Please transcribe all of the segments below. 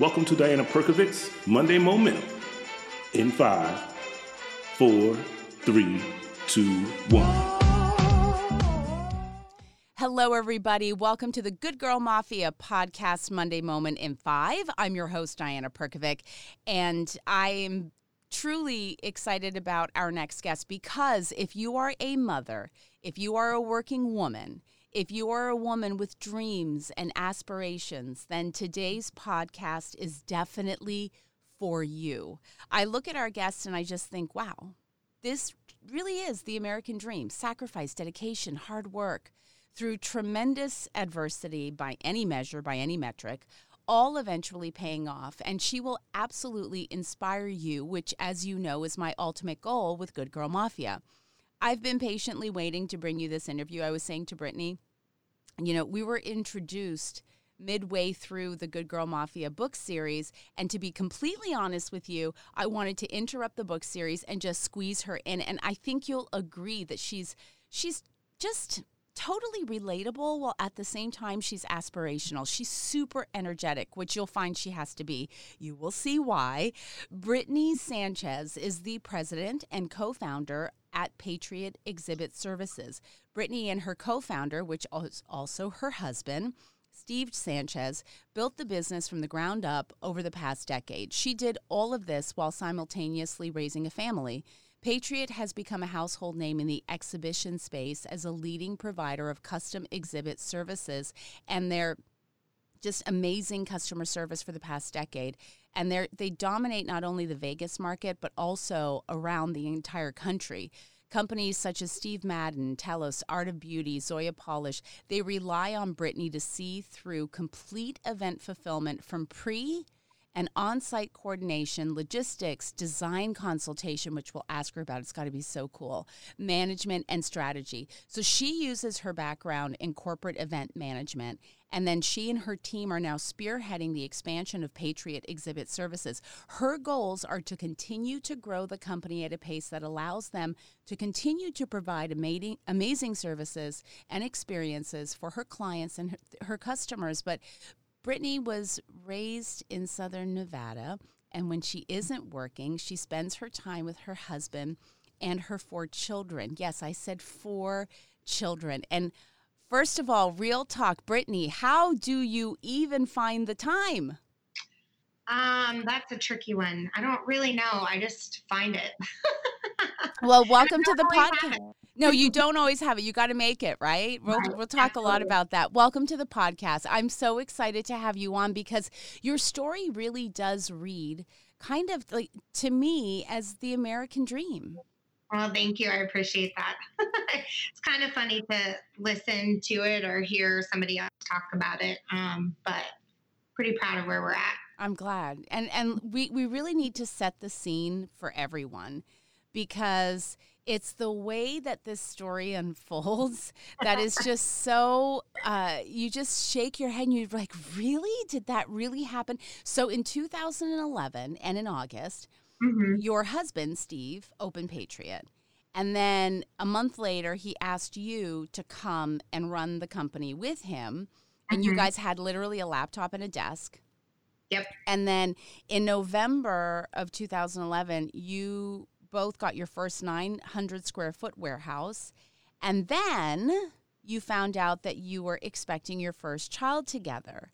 Welcome to Diana Perkovic's Monday Momentum. In five, four, three, two, one. Hello, everybody. Welcome to the Good Girl Mafia podcast Monday Moment in Five. I'm your host, Diana Perkovic, and I am truly excited about our next guest because if you are a mother, if you are a working woman, if you are a woman with dreams and aspirations, then today's podcast is definitely for you. I look at our guests and I just think, wow, this really is the American dream sacrifice, dedication, hard work through tremendous adversity by any measure, by any metric, all eventually paying off. And she will absolutely inspire you, which, as you know, is my ultimate goal with Good Girl Mafia. I've been patiently waiting to bring you this interview. I was saying to Brittany, you know, we were introduced midway through the Good Girl Mafia book series. And to be completely honest with you, I wanted to interrupt the book series and just squeeze her in. And I think you'll agree that she's she's just totally relatable while at the same time she's aspirational. She's super energetic, which you'll find she has to be. You will see why. Brittany Sanchez is the president and co founder at Patriot Exhibit Services. Brittany and her co founder, which is also her husband, Steve Sanchez built the business from the ground up over the past decade. She did all of this while simultaneously raising a family. Patriot has become a household name in the exhibition space as a leading provider of custom exhibit services, and they're just amazing customer service for the past decade. And they they dominate not only the Vegas market but also around the entire country. Companies such as Steve Madden, Telos, Art of Beauty, Zoya Polish, they rely on Brittany to see through complete event fulfillment from pre and on site coordination, logistics, design consultation, which we'll ask her about. It's got to be so cool, management, and strategy. So she uses her background in corporate event management. And then she and her team are now spearheading the expansion of Patriot Exhibit Services. Her goals are to continue to grow the company at a pace that allows them to continue to provide amazing, amazing services and experiences for her clients and her, her customers. But Brittany was raised in southern Nevada, and when she isn't working, she spends her time with her husband and her four children. Yes, I said four children. And first of all, real talk, Brittany, how do you even find the time? Um, that's a tricky one. I don't really know. I just find it. well, welcome to the podcast. No, you don't always have it. You got to make it, right? We'll, we'll talk a lot about that. Welcome to the podcast. I'm so excited to have you on because your story really does read kind of like to me as the American dream. Well, thank you. I appreciate that. it's kind of funny to listen to it or hear somebody else talk about it, um, but pretty proud of where we're at. I'm glad, and and we we really need to set the scene for everyone because it's the way that this story unfolds that is just so uh, you just shake your head and you're like really did that really happen so in 2011 and in august mm-hmm. your husband steve opened patriot and then a month later he asked you to come and run the company with him and mm-hmm. you guys had literally a laptop and a desk Yep. And then in November of 2011, you both got your first 900 square foot warehouse. And then you found out that you were expecting your first child together.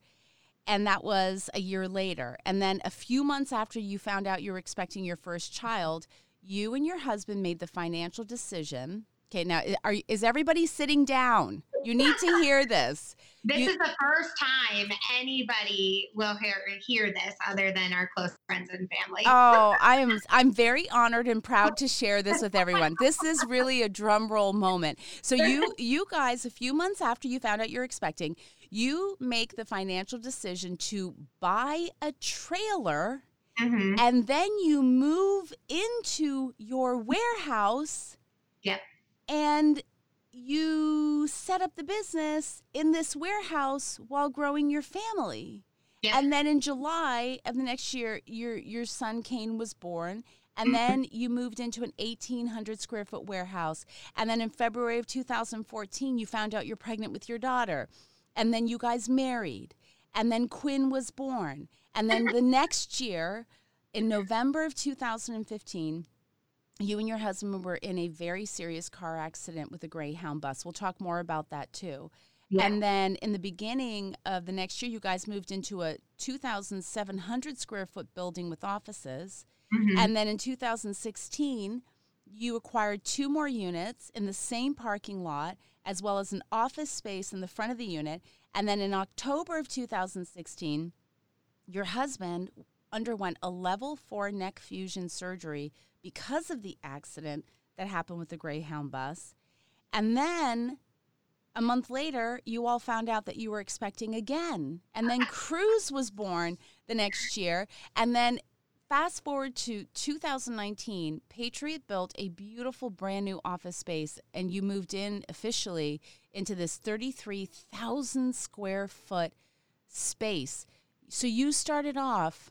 And that was a year later. And then a few months after you found out you were expecting your first child, you and your husband made the financial decision Okay, now are, is everybody sitting down? You need to hear this. this you, is the first time anybody will hear hear this other than our close friends and family. Oh, I am I'm very honored and proud to share this with everyone. This is really a drum roll moment. So you you guys a few months after you found out you're expecting, you make the financial decision to buy a trailer mm-hmm. and then you move into your warehouse. Yep and you set up the business in this warehouse while growing your family. Yeah. And then in July of the next year, your your son Kane was born, and then you moved into an 1,800 square foot warehouse. And then in February of 2014, you found out you're pregnant with your daughter, and then you guys married. And then Quinn was born. And then the next year, in November of 2015, you and your husband were in a very serious car accident with a Greyhound bus. We'll talk more about that too. Yeah. And then in the beginning of the next year, you guys moved into a 2,700 square foot building with offices. Mm-hmm. And then in 2016, you acquired two more units in the same parking lot, as well as an office space in the front of the unit. And then in October of 2016, your husband underwent a level four neck fusion surgery because of the accident that happened with the Greyhound bus. And then a month later, you all found out that you were expecting again. And then Cruz was born the next year. And then fast forward to 2019, Patriot built a beautiful brand new office space, and you moved in officially into this 33,000 square foot space. So you started off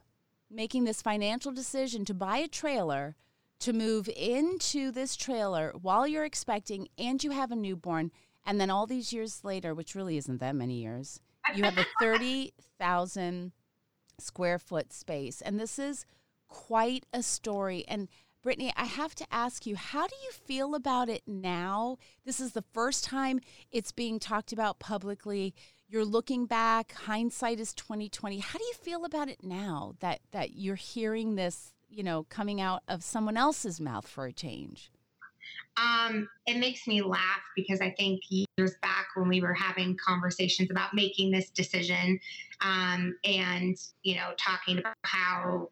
making this financial decision to buy a trailer to move into this trailer while you're expecting and you have a newborn. And then all these years later, which really isn't that many years, you have a 30,000 square foot space. And this is quite a story. And Brittany, I have to ask you, how do you feel about it now? This is the first time it's being talked about publicly. You're looking back, hindsight is 2020. How do you feel about it now that that you're hearing this, you know, coming out of someone else's mouth for a change? Um, it makes me laugh because I think years back when we were having conversations about making this decision um, and, you know, talking about how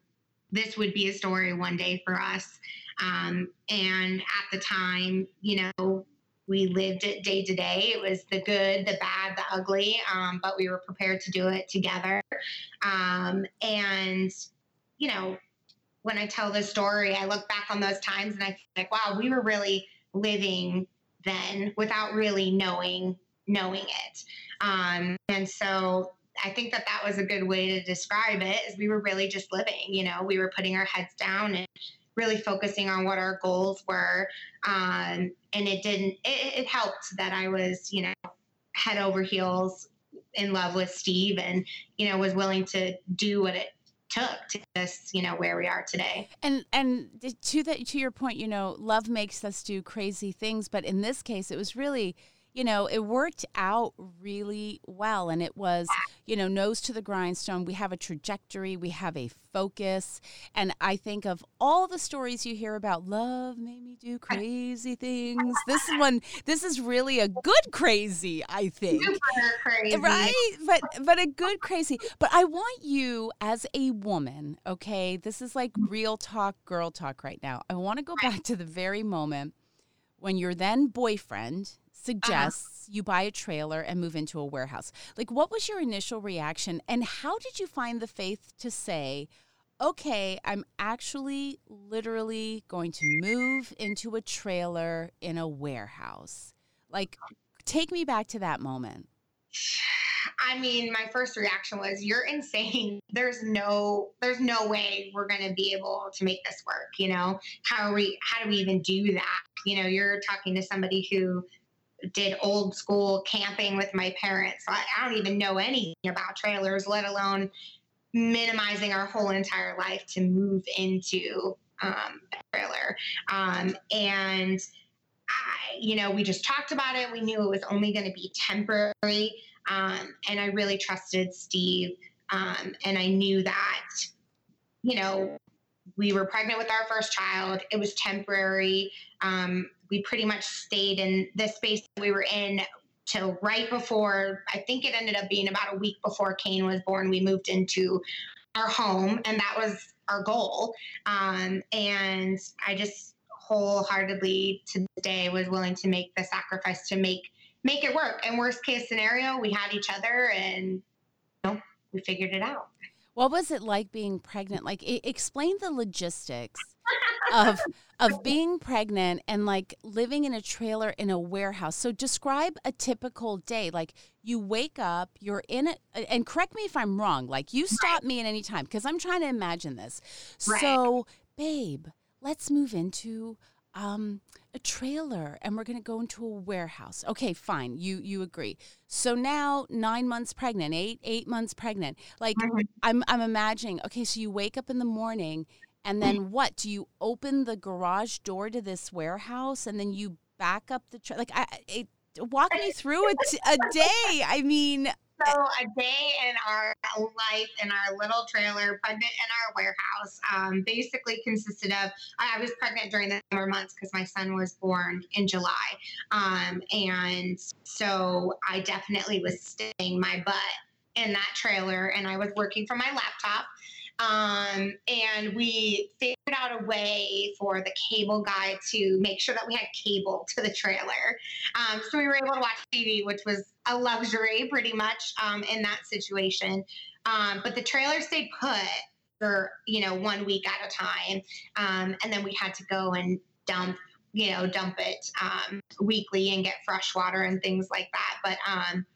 this would be a story one day for us. Um, and at the time, you know, we lived it day to day. It was the good, the bad, the ugly, um, but we were prepared to do it together. Um, and, you know, when I tell this story, I look back on those times and I feel like, wow, we were really living then without really knowing knowing it. Um, and so I think that that was a good way to describe it is we were really just living, you know, we were putting our heads down and really focusing on what our goals were. Um, and it didn't, it, it helped that I was, you know, head over heels in love with Steve and, you know, was willing to do what it took to this, you know, where we are today. And and to that to your point, you know, love makes us do crazy things, but in this case it was really you know, it worked out really well. And it was, you know, nose to the grindstone. We have a trajectory, we have a focus. And I think of all the stories you hear about love made me do crazy things. This one, this is really a good crazy, I think. crazy. Right? But but a good crazy. But I want you as a woman, okay? This is like real talk, girl talk right now. I want to go back to the very moment when your then boyfriend suggests uh-huh. you buy a trailer and move into a warehouse. Like, what was your initial reaction, and how did you find the faith to say, okay, I'm actually literally going to move into a trailer in a warehouse? Like, take me back to that moment. I mean, my first reaction was, "You're insane. There's no, there's no way we're going to be able to make this work. You know, how are we? How do we even do that? You know, you're talking to somebody who did old school camping with my parents. I, I don't even know anything about trailers, let alone minimizing our whole entire life to move into um, a trailer. Um, and I, you know, we just talked about it. We knew it was only going to be temporary. Um, and I really trusted Steve. Um, and I knew that, you know, we were pregnant with our first child. It was temporary. Um, we pretty much stayed in the space that we were in till right before, I think it ended up being about a week before Kane was born. We moved into our home, and that was our goal. Um, and I just wholeheartedly today was willing to make the sacrifice to make make it work. And worst case scenario, we had each other, and you know, we figured it out. What was it like being pregnant? Like, explain the logistics of of being pregnant and like living in a trailer in a warehouse. So describe a typical day. Like you wake up, you're in it, and correct me if I'm wrong. Like you stop right. me at any time because I'm trying to imagine this. Right. So, babe, let's move into um, a trailer and we're going to go into a warehouse. Okay, fine. You you agree. So now 9 months pregnant, 8 8 months pregnant. Like mm-hmm. I'm I'm imagining, okay, so you wake up in the morning and then what? Do you open the garage door to this warehouse and then you back up the truck? like I it, walk me through a, t- a day. I mean, so a day in our life in our little trailer, pregnant in our warehouse, um, basically consisted of I was pregnant during the summer months because my son was born in July, um, and so I definitely was staying my butt in that trailer, and I was working from my laptop. Um, and we figured out a way for the cable guy to make sure that we had cable to the trailer. Um, so we were able to watch TV, which was a luxury pretty much um, in that situation. Um, but the trailer stayed put for, you know, one week at a time. Um, and then we had to go and dump you know dump it um, weekly and get fresh water and things like that but um,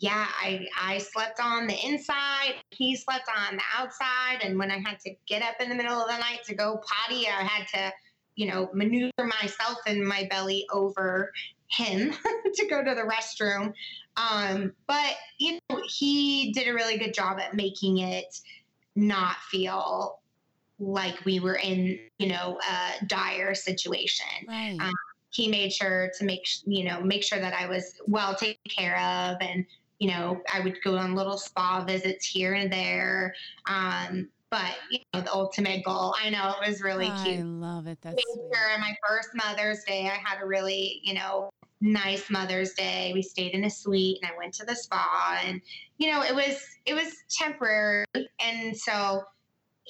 yeah, I, I slept on the inside. He slept on the outside. And when I had to get up in the middle of the night to go potty, I had to, you know, maneuver myself and my belly over him to go to the restroom. Um, but, you know, he did a really good job at making it not feel like we were in, you know, a dire situation. Right. Um, he made sure to make you know make sure that I was well taken care of and you know, I would go on little spa visits here and there. Um, but you know, the ultimate goal. I know it was really I cute. I love it. That's sure. My first Mother's Day, I had a really, you know, nice Mother's Day. We stayed in a suite, and I went to the spa, and you know, it was it was temporary, and so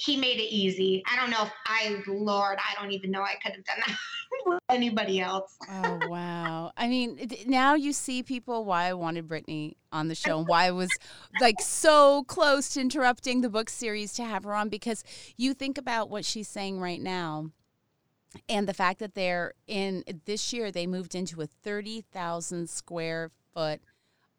he made it easy. I don't know if I, Lord, I don't even know I could have done that with anybody else. oh, wow. I mean, now you see people why I wanted Brittany on the show and why I was like so close to interrupting the book series to have her on because you think about what she's saying right now and the fact that they're in this year, they moved into a 30,000 square foot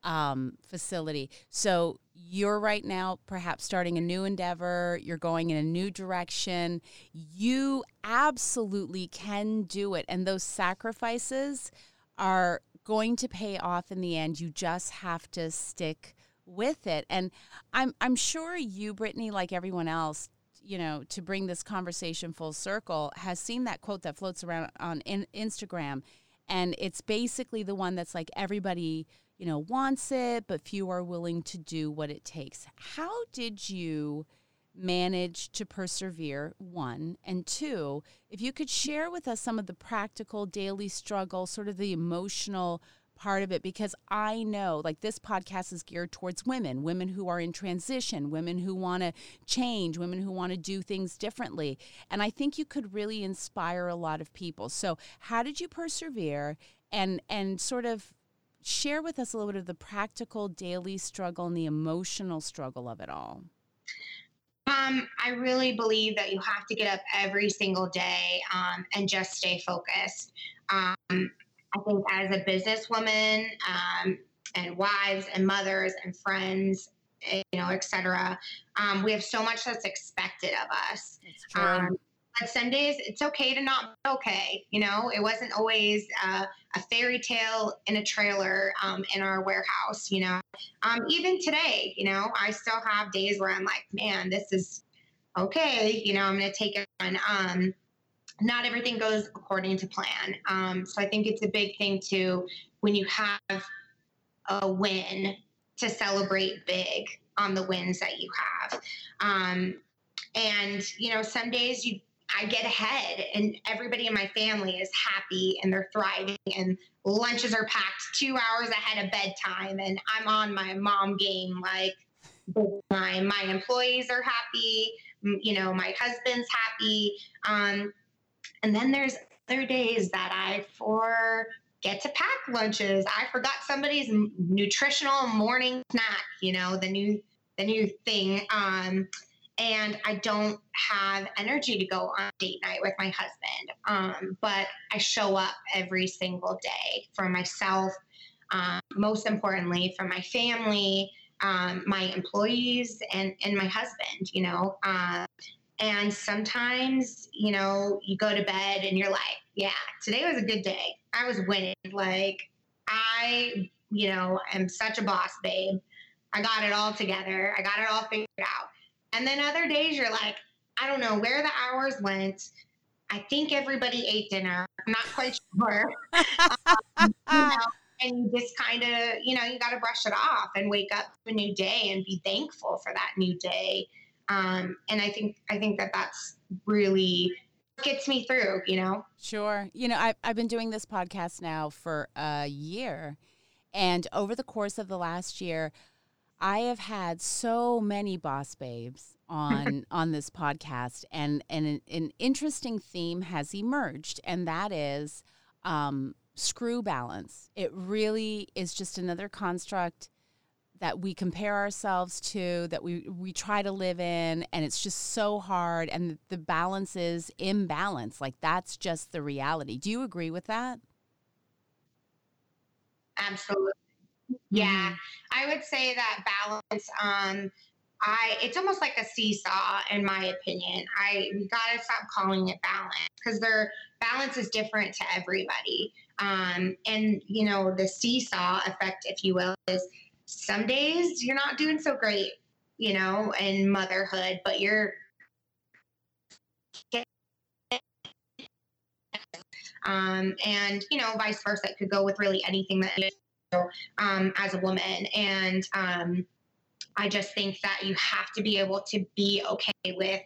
um, facility. So you're right now perhaps starting a new endeavor, you're going in a new direction. You absolutely can do it. And those sacrifices are going to pay off in the end. You just have to stick with it. And I'm I'm sure you, Brittany, like everyone else, you know, to bring this conversation full circle, has seen that quote that floats around on in Instagram. And it's basically the one that's like everybody you know, wants it, but few are willing to do what it takes. How did you manage to persevere? One, and two, if you could share with us some of the practical daily struggle, sort of the emotional part of it because I know like this podcast is geared towards women, women who are in transition, women who want to change, women who want to do things differently. And I think you could really inspire a lot of people. So, how did you persevere and and sort of share with us a little bit of the practical daily struggle and the emotional struggle of it all. Um, I really believe that you have to get up every single day um, and just stay focused. Um, I think as a businesswoman um, and wives and mothers and friends, you know, et cetera, um, we have so much that's expected of us. But some days it's okay to not be okay. You know, it wasn't always uh, a fairy tale in a trailer um, in our warehouse. You know, um, even today, you know, I still have days where I'm like, man, this is okay. You know, I'm going to take it on. Um, not everything goes according to plan. Um, so I think it's a big thing too when you have a win to celebrate big on the wins that you have. Um, and you know, some days you I get ahead and everybody in my family is happy and they're thriving and lunches are packed two hours ahead of bedtime and I'm on my mom game like my my employees are happy you know my husband's happy. Um, and then there's other days that I forget to pack lunches. I forgot somebody's nutritional morning snack you know the new the new thing. Um, and I don't have energy to go on date night with my husband. Um, but I show up every single day for myself, um, most importantly, for my family, um, my employees, and, and my husband, you know. Uh, And sometimes, you know, you go to bed and you're like, yeah, today was a good day. I was winning. Like, I, you know, am such a boss, babe. I got it all together. I got it all figured out. And then other days you're like, I don't know where the hours went. I think everybody ate dinner. I'm not quite sure. um, you know, and you just kind of, you know, you got to brush it off and wake up to a new day and be thankful for that new day. Um, and I think I think that that's really gets me through. You know. Sure. You know, I've I've been doing this podcast now for a year, and over the course of the last year, I have had so many boss babes on on this podcast, and and an, an, interesting theme has emerged, and that is um, screw balance. It really is just another construct that we compare ourselves to, that we we try to live in, and it's just so hard, and the balance is imbalance. Like that's just the reality. Do you agree with that? Absolutely. Yeah, mm-hmm. I would say that balance. Um, I it's almost like a seesaw, in my opinion. I we gotta stop calling it balance because their balance is different to everybody. Um, and you know the seesaw effect, if you will, is some days you're not doing so great, you know, in motherhood, but you're um, and you know, vice versa. It could go with really anything that um, as a woman. And um, I just think that you have to be able to be okay with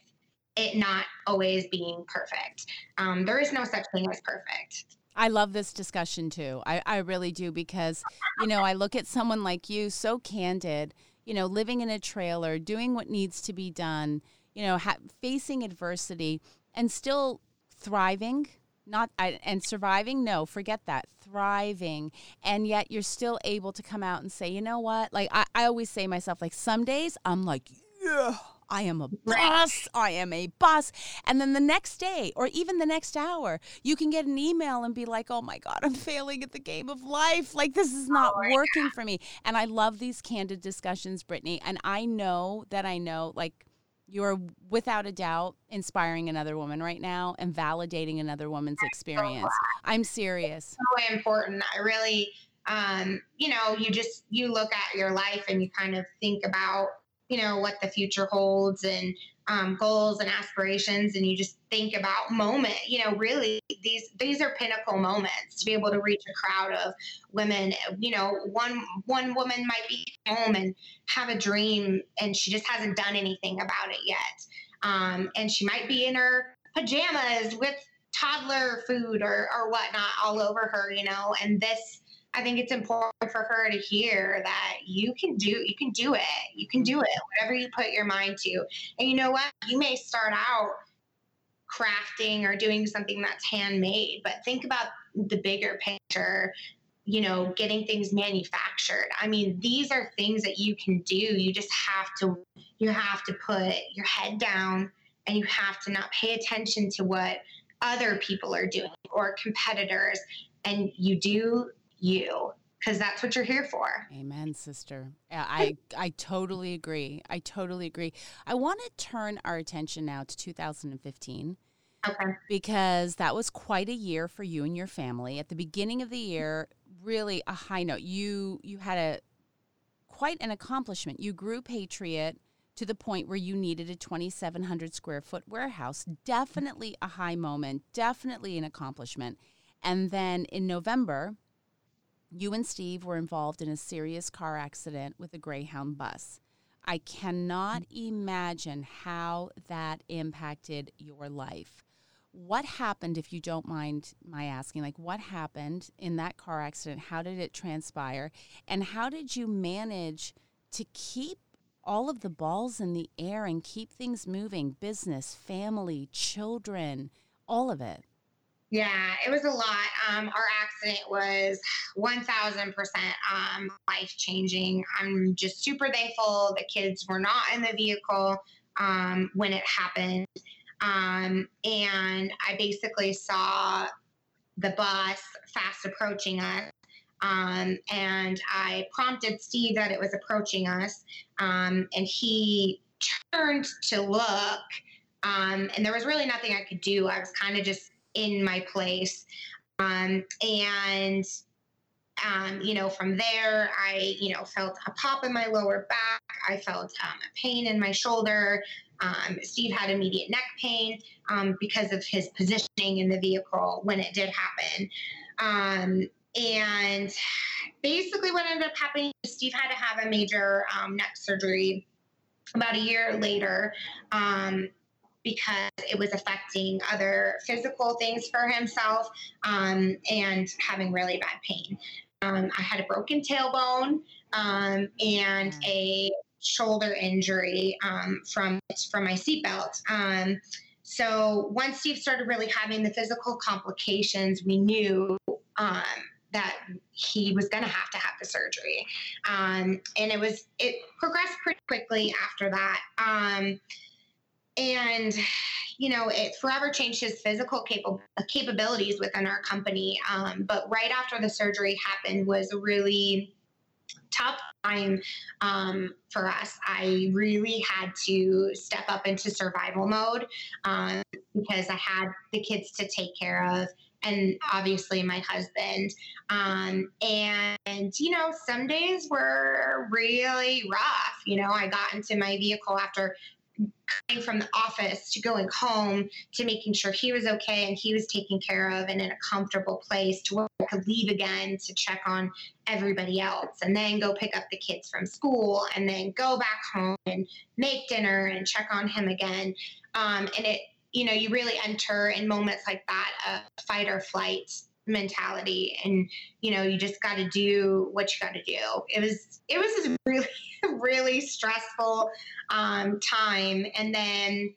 it not always being perfect. Um, there is no such thing as perfect. I love this discussion too. I, I really do because, you know, I look at someone like you, so candid, you know, living in a trailer, doing what needs to be done, you know, ha- facing adversity and still thriving not I, and surviving no forget that thriving and yet you're still able to come out and say you know what like i, I always say myself like some days i'm like yeah I am a boss. I am a boss. And then the next day or even the next hour, you can get an email and be like, oh my God, I'm failing at the game of life. Like, this is not oh, working for me. And I love these candid discussions, Brittany. And I know that I know, like, you're without a doubt inspiring another woman right now and validating another woman's experience. I'm serious. It's So important. I really, um, you know, you just you look at your life and you kind of think about, you know, what the future holds and um, goals and aspirations and you just think about moment you know really these these are pinnacle moments to be able to reach a crowd of women. You know one one woman might be home and have a dream and she just hasn't done anything about it yet. Um, and she might be in her pajamas with toddler food or or whatnot all over her you know and this I think it's important for her to hear that you can do you can do it. You can do mm-hmm. it whatever you put your mind to. And you know what? You may start out crafting or doing something that's handmade, but think about the bigger picture, you know, getting things manufactured. I mean, these are things that you can do. You just have to you have to put your head down and you have to not pay attention to what other people are doing or competitors and you do you because that's what you're here for. Amen, sister. I I totally agree. I totally agree. I want to turn our attention now to 2015. Okay. Because that was quite a year for you and your family. At the beginning of the year, really a high note. You you had a quite an accomplishment. You grew Patriot to the point where you needed a 2700 square foot warehouse. Definitely a high moment, definitely an accomplishment. And then in November, you and Steve were involved in a serious car accident with a Greyhound bus. I cannot mm. imagine how that impacted your life. What happened, if you don't mind my asking? Like, what happened in that car accident? How did it transpire? And how did you manage to keep all of the balls in the air and keep things moving business, family, children, all of it? Yeah, it was a lot. Um, our accident was 1000% um, life changing. I'm just super thankful the kids were not in the vehicle um, when it happened. Um, and I basically saw the bus fast approaching us. Um, and I prompted Steve that it was approaching us. Um, and he turned to look Um, and there was really nothing I could do. I was kind of just in my place. Um, and um, you know, from there, I, you know, felt a pop in my lower back. I felt um, a pain in my shoulder. Um, Steve had immediate neck pain um, because of his positioning in the vehicle when it did happen. Um, and basically, what ended up happening, is Steve had to have a major um, neck surgery about a year later because it was affecting other physical things for himself um, and having really bad pain. Um, I had a broken tailbone um, and mm. a shoulder injury um, from from my seatbelt. Um, so once Steve started really having the physical complications, we knew um, that he was going to have to have the surgery, um, and it was it progressed pretty quickly after that. And you know, it forever changed his physical capabilities within our company. Um, but right after the surgery happened was a really tough time um, for us. I really had to step up into survival mode um, because I had the kids to take care of. And obviously, my husband. Um, and, you know, some days were really rough. You know, I got into my vehicle after from the office to going home to making sure he was okay and he was taken care of and in a comfortable place to where I could leave again to check on everybody else and then go pick up the kids from school and then go back home and make dinner and check on him again. Um, and it, you know, you really enter in moments like that a fight or flight mentality and you know you just got to do what you got to do. It was it was a really really stressful um, time. And then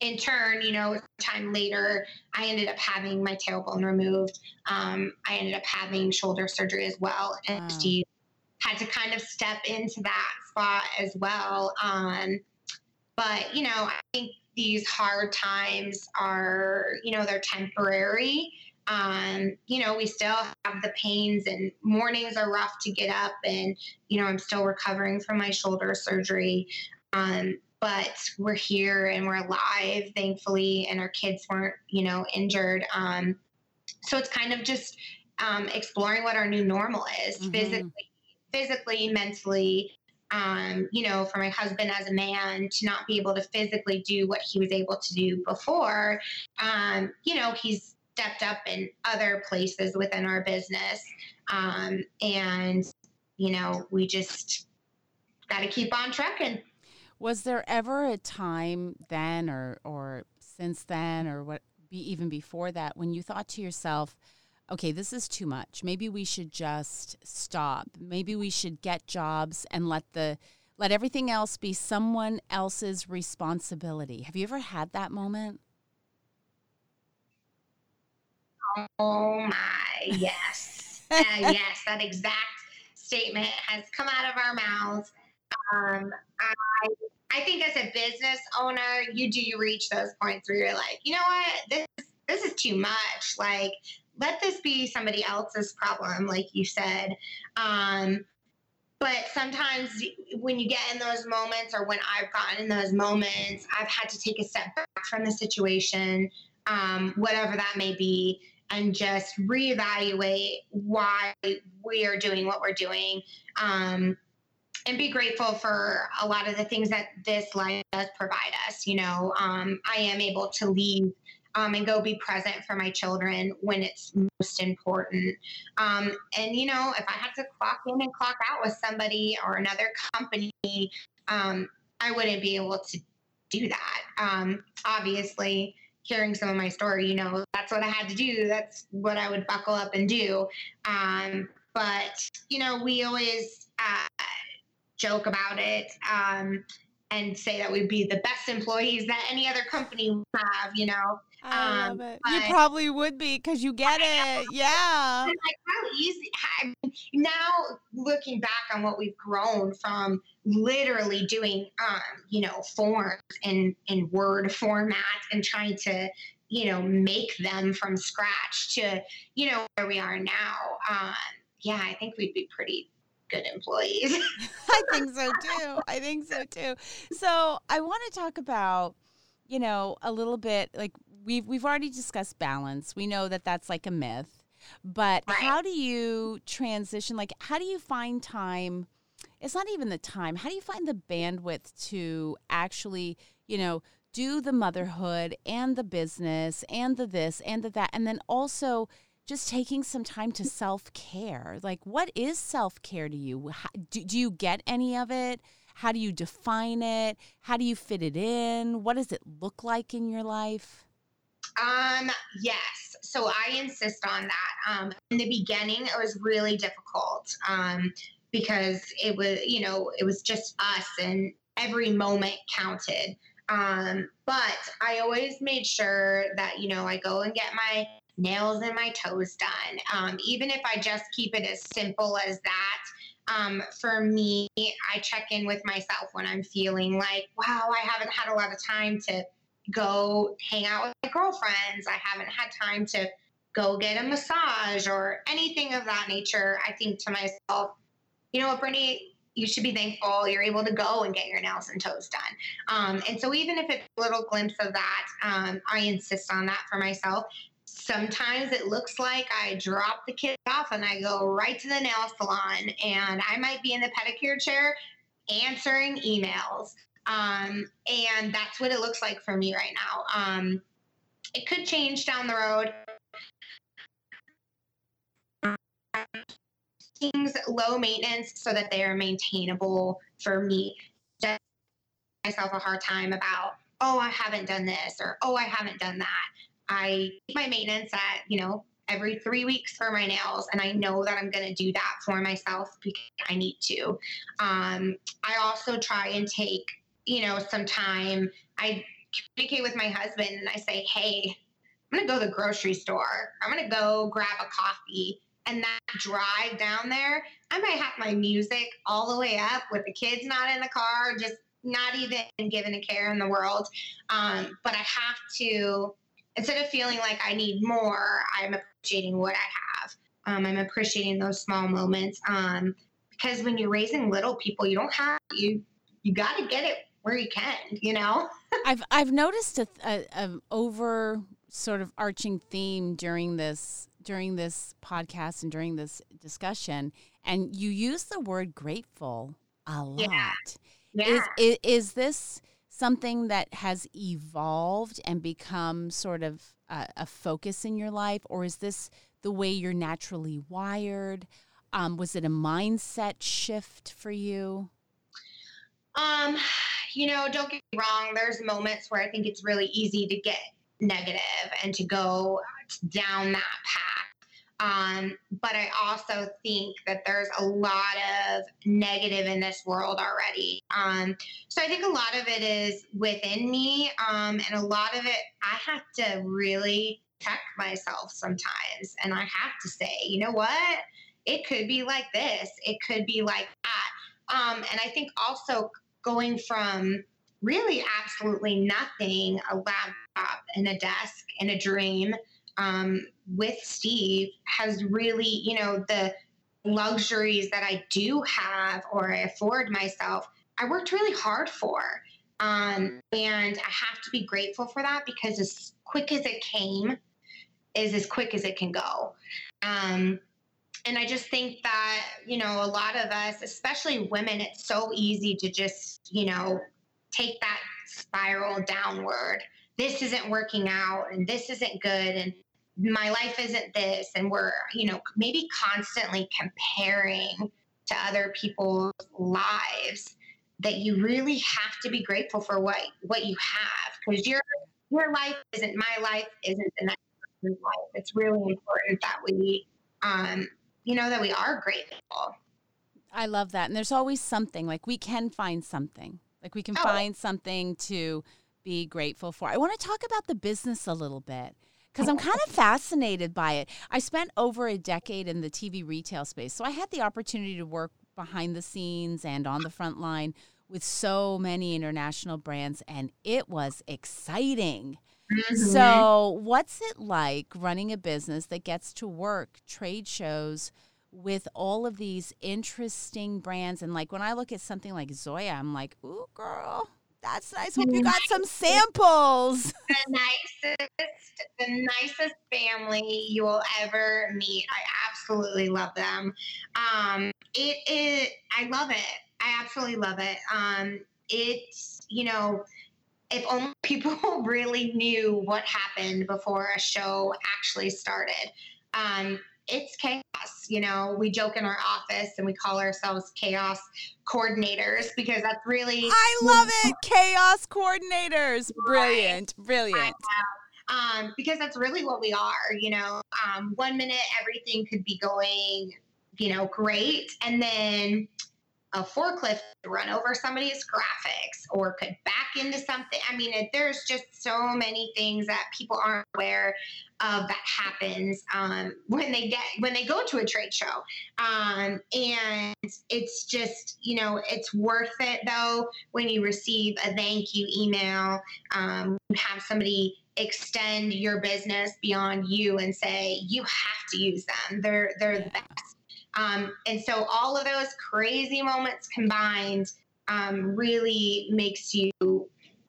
in turn you know time later i ended up having my tailbone removed. Um, i ended up having shoulder surgery as well. And wow. steve had to kind of step into that spot as well. Um, but you know i think these hard times are you know they're temporary um, you know, we still have the pains and mornings are rough to get up and, you know, I'm still recovering from my shoulder surgery. Um, but we're here and we're alive, thankfully, and our kids weren't, you know, injured. Um, so it's kind of just um, exploring what our new normal is mm-hmm. physically, physically, mentally. Um, you know, for my husband as a man to not be able to physically do what he was able to do before, um, you know, he's stepped up in other places within our business. Um, and, you know, we just got to keep on trucking. Was there ever a time then or, or since then or what be even before that when you thought to yourself, okay, this is too much. Maybe we should just stop. Maybe we should get jobs and let the let everything else be someone else's responsibility. Have you ever had that moment? Oh my, yes. uh, yes, that exact statement has come out of our mouths. Um, I, I think as a business owner, you do you reach those points where you're like, you know what, this this is too much. Like, let this be somebody else's problem, like you said. Um, but sometimes when you get in those moments, or when I've gotten in those moments, I've had to take a step back from the situation, um, whatever that may be, and just reevaluate why we are doing what we're doing um, and be grateful for a lot of the things that this life does provide us you know um, i am able to leave um, and go be present for my children when it's most important. Um, and you know if i had to clock in and clock out with somebody or another company um, i wouldn't be able to do that. Um, obviously hearing some of my story, you know, that's what I had to do. That's what I would buckle up and do. Um, but, you know, we always uh, joke about it um, and say that we'd be the best employees that any other company would have, you know. I um, love it. You probably would be because you get it. Yeah. Like how easy. I mean, now looking back on what we've grown from literally doing, um, you know, forms in in Word format and trying to, you know, make them from scratch to, you know, where we are now. Um, yeah, I think we'd be pretty good employees. I think so too. I think so too. So I want to talk about you know, a little bit like we've we've already discussed balance. We know that that's like a myth. But Right. how do you transition like how do you find time it's not even the time. How do you find the bandwidth to actually, you know, do the motherhood and the business and the this and the that and then also just taking some time to self-care. Like what is self-care to you? How, do, do you get any of it? How do you define it? How do you fit it in? What does it look like in your life? Um, yes. So I insist on that. Um, in the beginning, it was really difficult um, because it was, you know, it was just us and every moment counted. Um, but I always made sure that, you know, I go and get my nails and my toes done. Um, even if I just keep it as simple as that. Um, for me, I check in with myself when I'm feeling like, wow, I haven't had a lot of time to go hang out with my girlfriends. I haven't had time to go get a massage or anything of that nature. I think to myself, you know what, Brittany, you should be thankful you're able to go and get your nails and toes done. Um, and so, even if it's a little glimpse of that, um, I insist on that for myself. Sometimes it looks like I drop the kids off and I go right to the nail salon, and I might be in the pedicure chair answering emails. Um, and that's what it looks like for me right now. Um, it could change down the road. Things low maintenance so that they are maintainable for me. Just myself a hard time about, oh, I haven't done this or oh, I haven't done that. I keep my maintenance at, you know, every three weeks for my nails, and I know that I'm going to do that for myself because I need to. Um, I also try and take you know, some time. I communicate with my husband and I say, hey, I'm going to go to the grocery store. I'm going to go grab a coffee. And that drive down there, I might have my music all the way up with the kids not in the car, just not even given a care in the world. Um, but I have to, instead of feeling like I need more, I'm appreciating what I have. Um, I'm appreciating those small moments. Um, because when you're raising little people, you don't have, you, you got to get it where you can, you know? I've I've noticed a, a, a over sort of arching theme during this during this podcast and during this discussion, and you use the word grateful a lot. Yeah. Yeah. Is, is is this something that has evolved and become sort of a, a focus in your life, or is this the way you're naturally wired? Um, was it a mindset shift for you? Um, you know, don't get me wrong. There's moments where I think it's really easy to get negative and to go down that path. Um, but I also think that there's a lot of negative in this world already. Um, so I think a lot of it is within me, um, and a lot of it I have to really check myself sometimes, and I have to say, you know what? It could be like this. It could be like that. Um, and I think also going from really absolutely nothing a laptop and a desk and a dream um, with Steve has really, you know, the luxuries that I do have or I afford myself, I worked really hard for. Um, and I have to be grateful for that because as quick as it came is as quick as it can go. Um, and I just think that, you know, a lot of us, especially women, it's so easy to just, you know, take that spiral downward. This isn't working out and this isn't good and my life isn't this. And we're, you know, maybe constantly comparing to other people's lives that you really have to be grateful for what what you have because your your life isn't my life isn't the next person's life. It's really important that we um, you know, that we are grateful. I love that. And there's always something like we can find something. Like we can Oh. find something to be grateful for. I want to talk about the business a little bit because I'm kind of fascinated by it. I spent over a decade in the TV retail space. So I had the opportunity to work behind the scenes and on the front line with so many international brands and it was exciting. Mm-hmm. So, what's it like running a business that gets to work trade shows with all of these interesting brands? And like when I look at something like Zoya, I'm like, ooh, girl, That's nice. Hope you got some samples. The nicest, the nicest family you will ever meet. I absolutely love them. Um, it is. I love it. I absolutely love it. Um, it's you know, if only people really knew what happened before a show actually started. Um, it's chaos. You know, we joke in our office and we call ourselves chaos coordinators because that's really. I love it. Chaos coordinators. Brilliant. Brilliant. Um, because that's really what we are. You know, um, one minute everything could be going, you know, great. And then a forklift run over somebody's graphics or could back into something. I mean, it, there's just so many things that people aren't aware of that happens um, when they get when they go to a trade show. Um, and it's just you know it's worth it though when you receive a thank you email, um, have somebody extend your business beyond you and say you have to use them. They're they're the best. Um, and so all of those crazy moments combined um, really makes you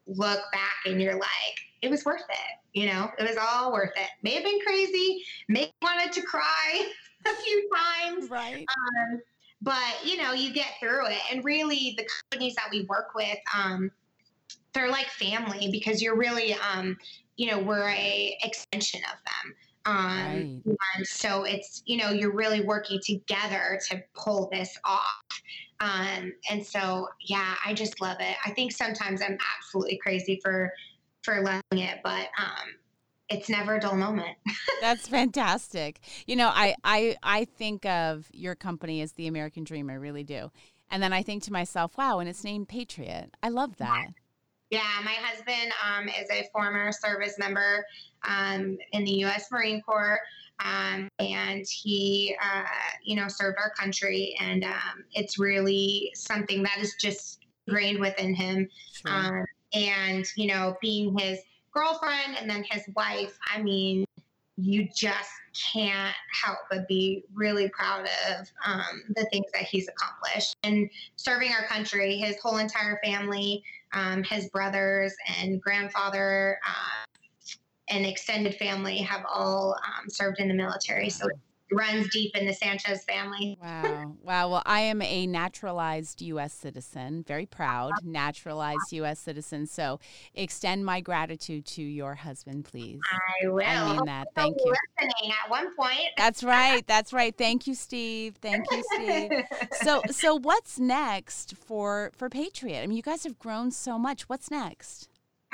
look back and you're like, it was worth it. You know, it was all worth it. May have been crazy, may have wanted to cry a few times. Right. Um, but you know, you get through it. And really the companies that we work with, um, they're like family because you're really um, you know, we're a extension of them. Um, right. And so it's, you know, you're really working together to pull this off. Um, and so, yeah, I just love it. I think sometimes I'm absolutely crazy for, for loving it, but, um, it's never a dull moment. That's fantastic. You know, I, I, I think of your company as the American dream. I really do. And then I think to myself, wow, and it's named Patriot. I love that. Yeah, my husband um, is a former service member um, in the U.S. Marine Corps. Um, and he, uh, you know, served our country, and um, it's really something that is just ingrained within him. Sure. Um, and you know, being his girlfriend and then his wife, I mean, you just can't help but be really proud of um, the things that he's accomplished and serving our country. His whole entire family, um, his brothers and grandfather, uh, and extended family have all um, served in the military. So runs deep in the Sanchez family. Wow. Wow. Well, I am a naturalized U.S. citizen, very proud, naturalized U.S. citizen. So extend my gratitude to your husband, please. I will. I mean that. Thank you. Listening at one point. That's right. That's right. Thank you, Steve. Thank you, Steve. so, so what's next for for Patriot? I mean, you guys have grown so much. What's next?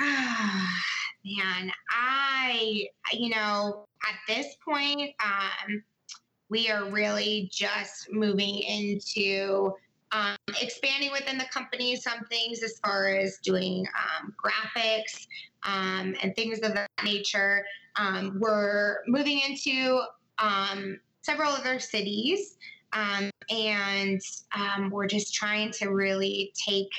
man, I, you know, at this point, um, we are really just moving into um, expanding within the company some things as far as doing um, graphics um, and things of that nature. Um, we're moving into um, several other cities, um, and we're just trying to really take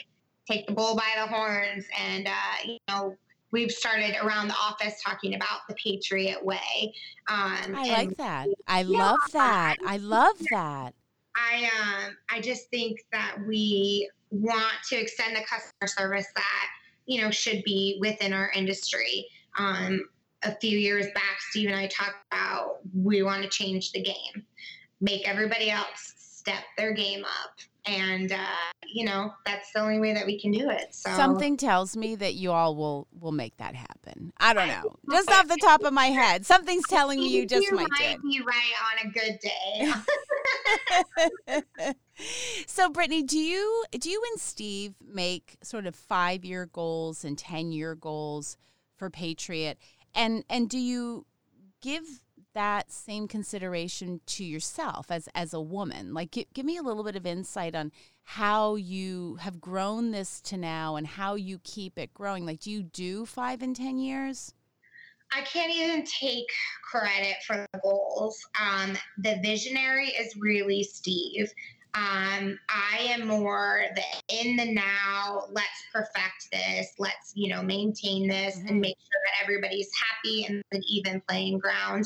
take the bull by the horns and uh, you know we've started around the office talking about the Patriot Way. Um, I like that. I yeah, love that. I love that. I um, I just think that we want to extend the customer service that you know should be within our industry. Um, a few years back, Steve and I talked about we want to change the game, make everybody else step their game up and uh, you know that's the only way that we can do it so. Something tells me that you all will will make that happen. I don't know. just off the top of my head. Something's telling me you just you might, might be right on a good day. So brittany do you do you and steve make sort of five year goals and ten year goals for patriot? And and do you give that same consideration to yourself as as a woman. Like give, give me a little bit of insight on how you have grown this to now and how you keep it growing. Like do you do five and ten years? I can't even take credit for the goals. Um, the visionary is really steve Um, I am more the in the now, let's perfect this, let's, you know, maintain this mm-hmm. and make sure that everybody's happy and an even playing ground.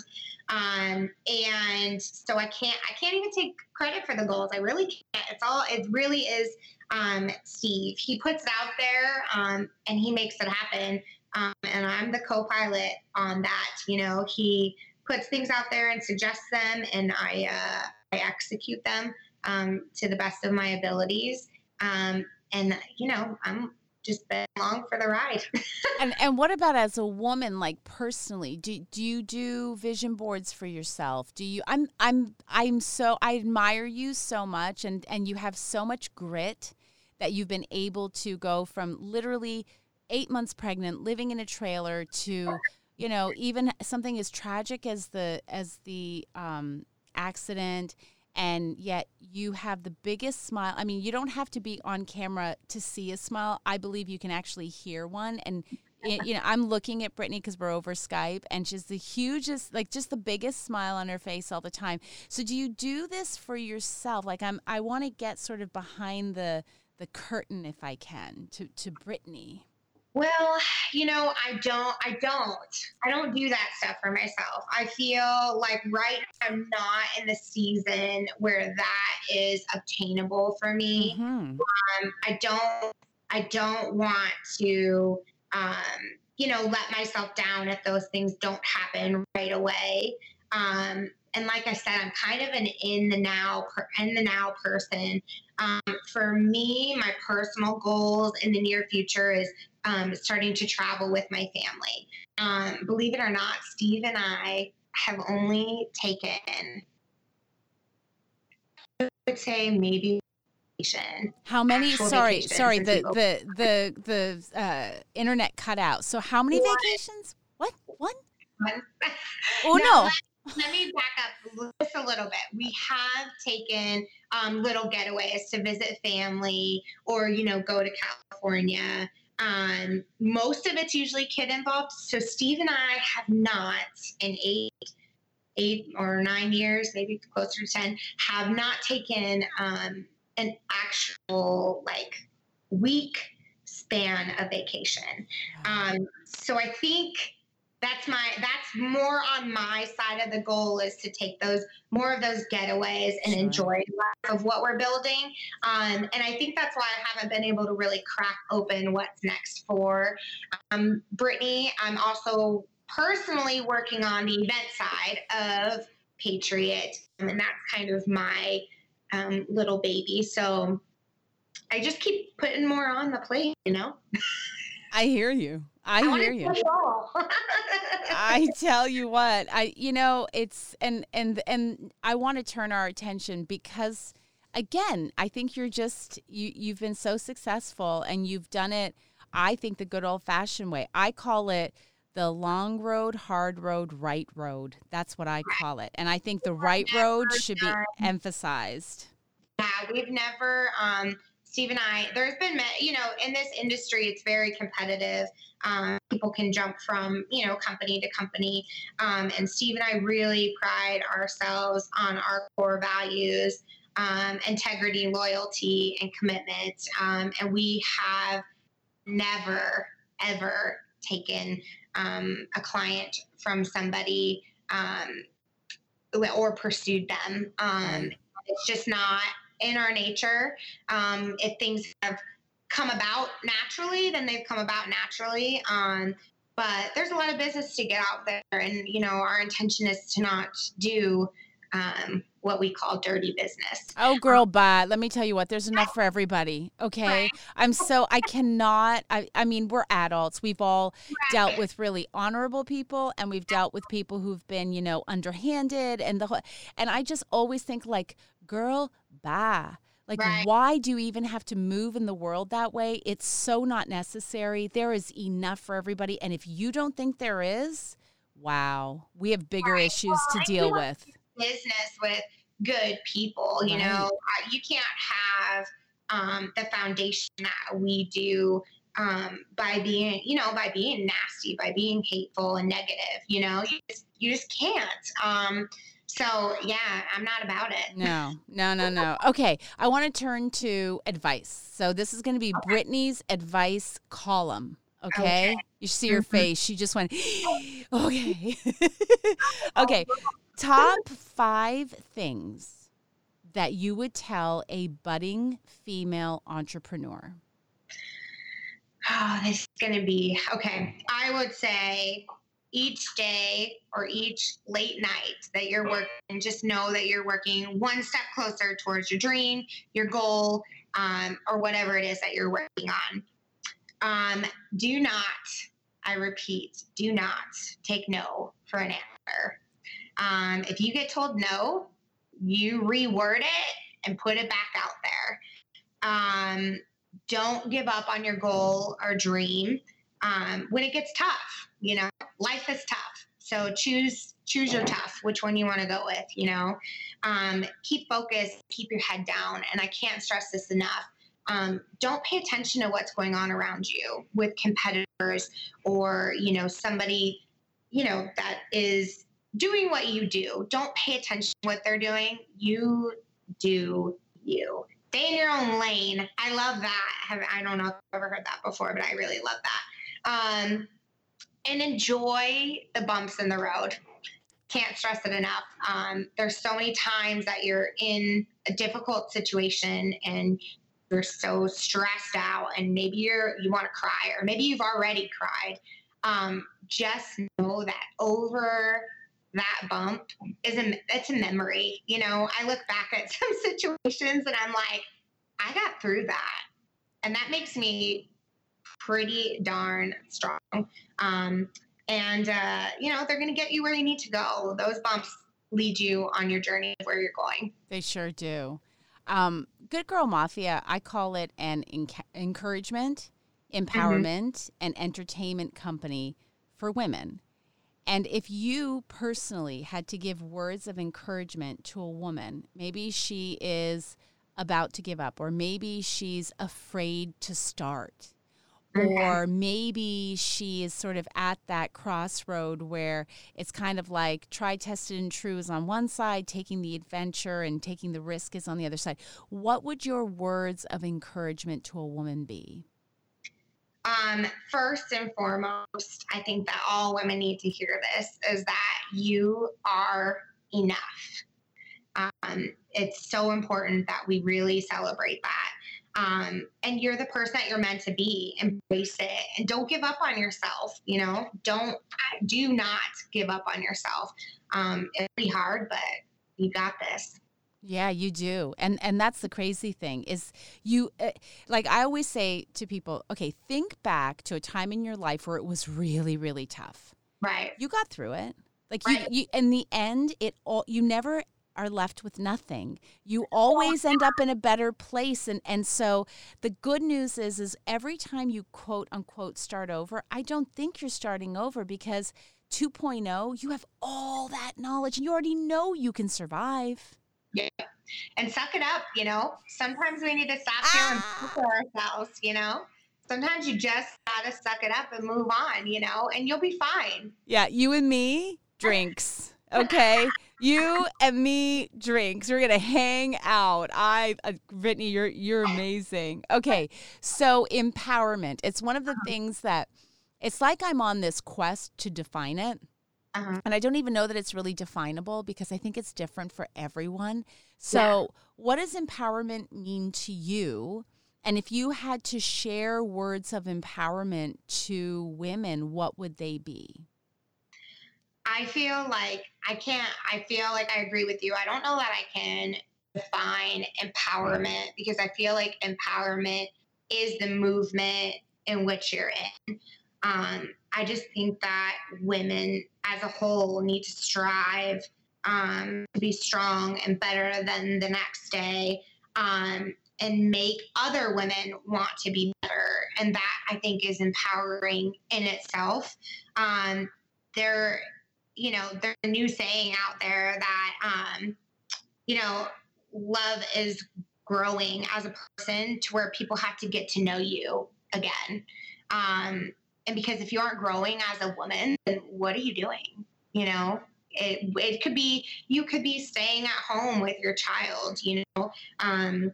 Um, and so I can't I can't even take credit for the goals. I really can't. It's all it really is um, Steve. He puts it out there um, and he makes it happen. Um, and I'm the co-pilot on that. You know, he puts things out there and suggests them, and I uh, I execute them um, to the best of my abilities. Um, and you know, I'm just been along for the ride. and and what about as a woman, like personally? Do do you do vision boards for yourself? Do you? I'm I'm I'm so I admire you so much, and and you have so much grit that you've been able to go from literally eight months pregnant, living in a trailer, to you know even something as tragic as the as the um, accident and yet you have the biggest smile. I mean, you don't have to be on camera to see a smile. I believe you can actually hear one. And you know, I'm looking at Brittany because we're over Skype, and she's the hugest, like just the biggest smile on her face all the time. So, do you do this for yourself? Like, I'm, I want to get sort of behind the the curtain, if I can, to to Brittany. Well, you know, I don't, I don't, I don't do that stuff for myself. I feel like right I'm not in the season where that is obtainable for me. Mm-hmm. Um, I don't, I don't want to, um, you know, let myself down if those things don't happen right away. Um, and like I said, I'm kind of an in the now, in the now person. Um, for me, my personal goals in the near future is um, starting to travel with my family. Um, believe it or not, Steve and I have only taken, I would say maybe vacation. how many? Sorry, sorry. The the the the uh, internet cut out. So how many One. vacations? What? One? One. Oh no. Let me back up just a little bit. We have taken um, little getaways to visit family or, you know, go to California. Um, most of it's usually kid involved. So Steve and I have not in eight, eight or nine years, maybe closer to 10, have not taken um, an actual like week span of vacation. Um, so I think that's my that's more on my side of the goal is to take those more of those getaways and sure. enjoy of what we're building. Um, and i think that's why i haven't been able to really crack open what's next for um, brittany. I'm also personally working on the event side of patriot and that's kind of my um, little baby. So i just keep putting more on the plate you know i hear you I, I hear you. I tell you what, I you know, it's and and and I want to turn our attention because again, I think you're just you you've been so successful and you've done it I think the good old-fashioned way. I call it the long road, hard road, right road. That's what I call it. And I think the right road should be emphasized. Yeah, we've never um Steve and I, there's been, you know, in this industry, it's very competitive. Um, people can jump from, you know, company to company. Um, and Steve and I really pride ourselves on our core values um, integrity, loyalty, and commitment. Um, and we have never, ever taken um, a client from somebody um, or pursued them. it's just not in our nature. Um, if things have come about naturally, then they've come about naturally. Um, but there's a lot of business to get out there, and you know, our intention is to not do um, what we call dirty business. Oh, girl, but let me tell you what, there's enough for everybody. Okay. I'm so, I cannot, I, I mean, we're adults. We've all dealt with really honorable people and we've dealt with people who've been, you know, underhanded and the whole, and I just always think like, girl, bah. Like, right. why do you even have to move in the world that way? It's so not necessary. There is enough for everybody. And if you don't think there is, wow, we have bigger right. issues well, to deal with. Business with good people, you right. know, you can't have um, the foundation that we do um, by being, you know, by being nasty, by being hateful and negative, you know, you just, you just can't. Um, So yeah, I'm not about it. No, no, no, no. Okay, I want to turn to advice. So this is going to be okay. Brittany's advice column. Okay? okay. You see her mm-hmm. face. She just went, okay. okay. Top five things that you would tell a budding female entrepreneur. Oh, this is going to be okay. I would say each day or each late night that you're working, just know that you're working one step closer towards your dream, your goal, um, or whatever it is that you're working on. Um, do not, I repeat, do not take no for an answer. Um, if you get told no, you reword it and put it back out there. Um, don't give up on your goal or dream um, when it gets tough. You know, life is tough. So choose choose your tough, which one you want to go with. You know, um, keep focused, keep your head down, and I can't stress this enough. Um, don't pay attention to what's going on around you with competitors or you know somebody you know that is doing what you do. Don't pay attention to what they're doing. You do you. Stay in your own lane. I love that. I don't know if I've ever heard that before, but I really love that. Um, and enjoy the bumps in the road. Can't stress it enough. Um, there's so many times that you're in a difficult situation and you're so stressed out, and maybe you're you want to cry, or maybe you've already cried. Um, just know that over that bump is a it's a memory. You know, I look back at some situations and I'm like, I got through that, and that makes me pretty darn strong. Um, and uh, you know, they're going to get you where you need to go. Those bumps lead you on your journey of where you're going. They sure do. Um, Good Girl Mafia, I call it an enc- encouragement, empowerment, mm-hmm. and entertainment company for women. And if you personally had to give words of encouragement to a woman, maybe she is about to give up, or maybe she's afraid to start, or maybe she is sort of at that crossroad where it's kind of like try, tested, and true is on one side, taking the adventure and taking the risk is on the other side. What would your words of encouragement to a woman be? Um, first and foremost, I think that all women need to hear this is that you are enough. Um, it's so important that we really celebrate that. Um, and you're the person that you're meant to be. Embrace it and don't give up on yourself. You know, don't, do not give up on yourself. Um, it'll be hard, but you got this. Yeah, you do. And and that's the crazy thing is you uh, like I always say to people, okay, think back to a time in your life where it was really really tough. Right. You got through it. Like right. you, you in the end it all you never are left with nothing. You always end up in a better place and and so the good news is is every time you quote unquote start over, I don't think you're starting over because 2.0, you have all that knowledge and you already know you can survive. Yeah. And suck it up, you know. Sometimes we need to stop ah. here and for ourselves, you know. Sometimes you just gotta suck it up and move on, you know, and you'll be fine. Yeah, you and me, drinks. Okay. You and me drinks. We're gonna hang out. I, uh, Brittany, you're you're amazing. Okay, so empowerment. It's one of the uh-huh. things that it's like I'm on this quest to define it. Uh-huh. And I don't even know that it's really definable because I think it's different for everyone. So, yeah. what does empowerment mean to you? And if you had to share words of empowerment to women, what would they be? I feel like I can't, I feel like I agree with you. I don't know that I can define empowerment because I feel like empowerment is the movement in which you're in. Um, I just think that women as a whole need to strive um, to be strong and better than the next day um, and make other women want to be better. And that I think is empowering in itself. Um, there, you know, there's a new saying out there that, um, you know, love is growing as a person to where people have to get to know you again. Um, and because if you aren't growing as a woman, then what are you doing? You know, it, it could be you could be staying at home with your child you know um,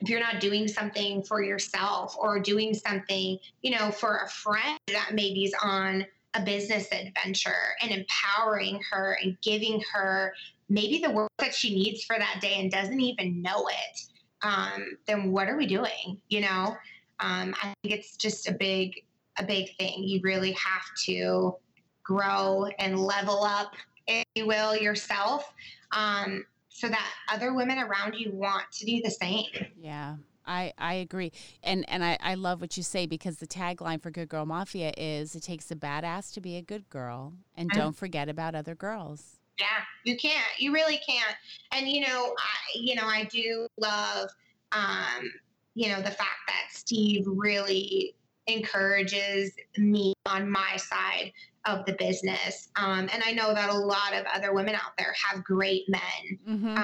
if you're not doing something for yourself or doing something you know for a friend that maybe is on a business adventure and empowering her and giving her maybe the work that she needs for that day and doesn't even know it um, then what are we doing you know? Um, i think it's just a big a big thing. You really have to grow and level up if you will yourself um, so that other women around you want to do the same. Yeah. I, I agree. And and I, I love what you say because the tagline for Good Girl Mafia is it takes a badass to be a good girl and Mm. don't forget about other girls. Yeah, you can't. You really can't. And you know, I you know, I do love um, you know, the fact that Steve really encourages me on my side of the business. Um, and I know that a lot of other women out there have great men Mm-hmm.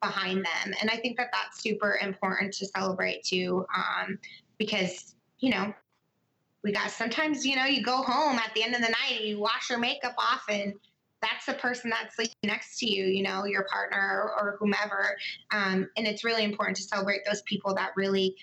Behind them. And I think that that's super important to celebrate too, um, because, you know, we got sometimes, you know, you go home at the end of the night and you wash your makeup off and that's the person that's sleeping next to you, you know, your partner or, or whomever. Um, and it's really important to celebrate those people that really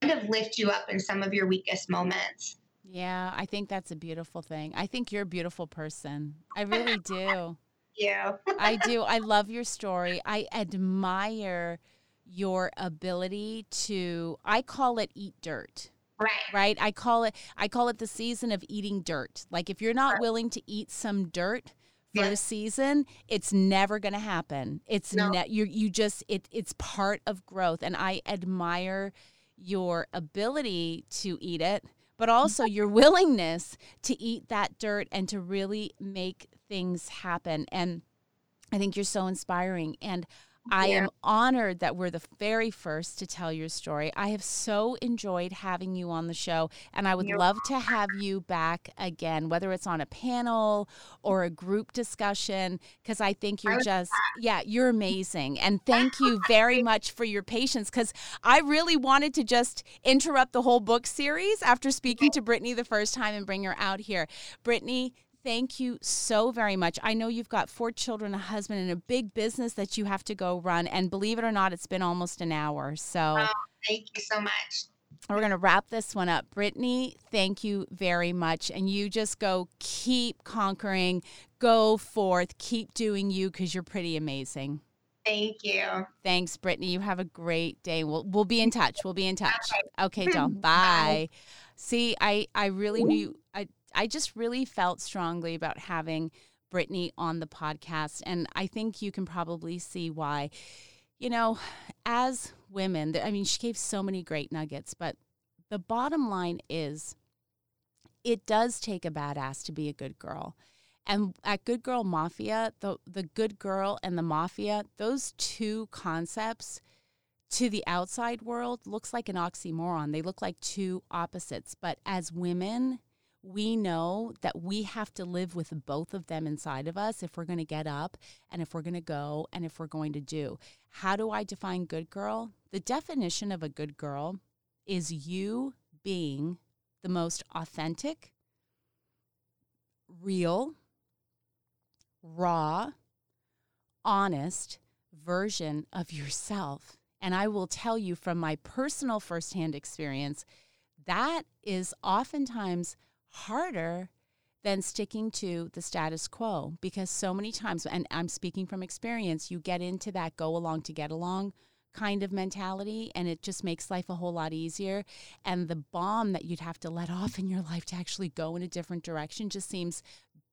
kind of lift you up in some of your weakest moments. Yeah, I think that's a beautiful thing. I think you're a beautiful person. I really do. Yeah. I do. I love your story. I admire your ability to I call it eat dirt. Right. Right? I call it I call it the season of eating dirt. Like if you're not willing to eat some dirt for Yeah. a season, it's never going to happen. It's No. ne- you you just it it's part of growth and I admire your ability to eat it, but also your willingness to eat that dirt and to really make things happen. And I think you're so inspiring. And I Yeah. am honored that we're the very first to tell your story. I have so enjoyed having you on the show, and I would love to have you back again, whether it's on a panel or a group discussion, because I think you're just, yeah, you're amazing. And thank you very much for your patience, because I really wanted to just interrupt the whole book series after speaking to Brittany the first time and bring her out here. Brittany, thank you so very much. I know you've got four children, a husband, and a big business that you have to go run. And believe it or not, it's been almost an hour. So Oh, thank you so much. we're going to wrap this one up. Brittany, thank you very much. And you just go keep conquering, go forth, keep doing you because you're pretty amazing. Thank you. Thanks, Brittany. You have a great day. We'll we'll be in touch. We'll be in touch. Okay, doll. Bye. Bye. See, I I really knew I I just really felt strongly about having Brittany on the podcast, and I think you can probably see why. You know, as women, I mean, she gave so many great nuggets, but the bottom line is, it does take a badass to be a good girl. And at Good Girl Mafia, the the good girl and the mafia, those two concepts to the outside world looks like an oxymoron. They look like two opposites, but as women, we know that we have to live with both of them inside of us if we're going to get up and if we're going to go and if we're going to do. How do I define good girl? The definition of a good girl is you being the most authentic, real, raw, honest version of yourself. And I will tell you from my personal firsthand experience, that is oftentimes harder than sticking to the status quo because so many times, and I'm speaking from experience, you get into that go along to get along kind of mentality and it just makes life a whole lot easier. And the bomb that you'd have to let off in your life to actually go in a different direction just seems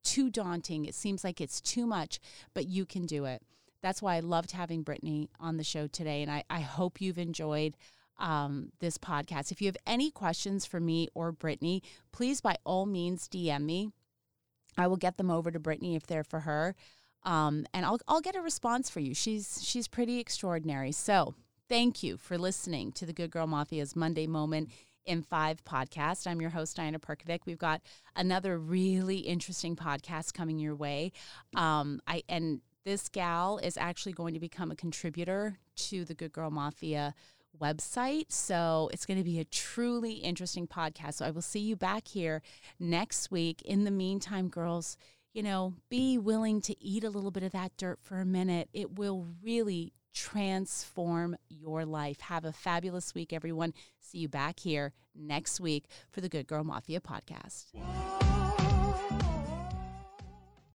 too daunting. It seems like it's too much, but you can do it. That's why I loved having Brittany on the show today. And I, I hope you've enjoyed um, this podcast. If you have any questions for me or Brittany, please by all means DM me. I will get them over to Brittany if they're for her. Um, and I'll, I'll get a response for you. She's, she's pretty extraordinary. So thank you for listening to the Good Girl Mafia's Monday Moment in Five podcast. I'm your host, Diana Perkovic. We've got another really interesting podcast coming your way. Um, I and this gal is actually going to become a contributor to the Good Girl Mafia website. So it's going to be a truly interesting podcast. So I will see you back here next week. In the meantime, girls, you know, be willing to eat a little bit of that dirt for a minute. It will really transform your life. Have a fabulous week, everyone. See you back here next week for the Good Girl Mafia podcast.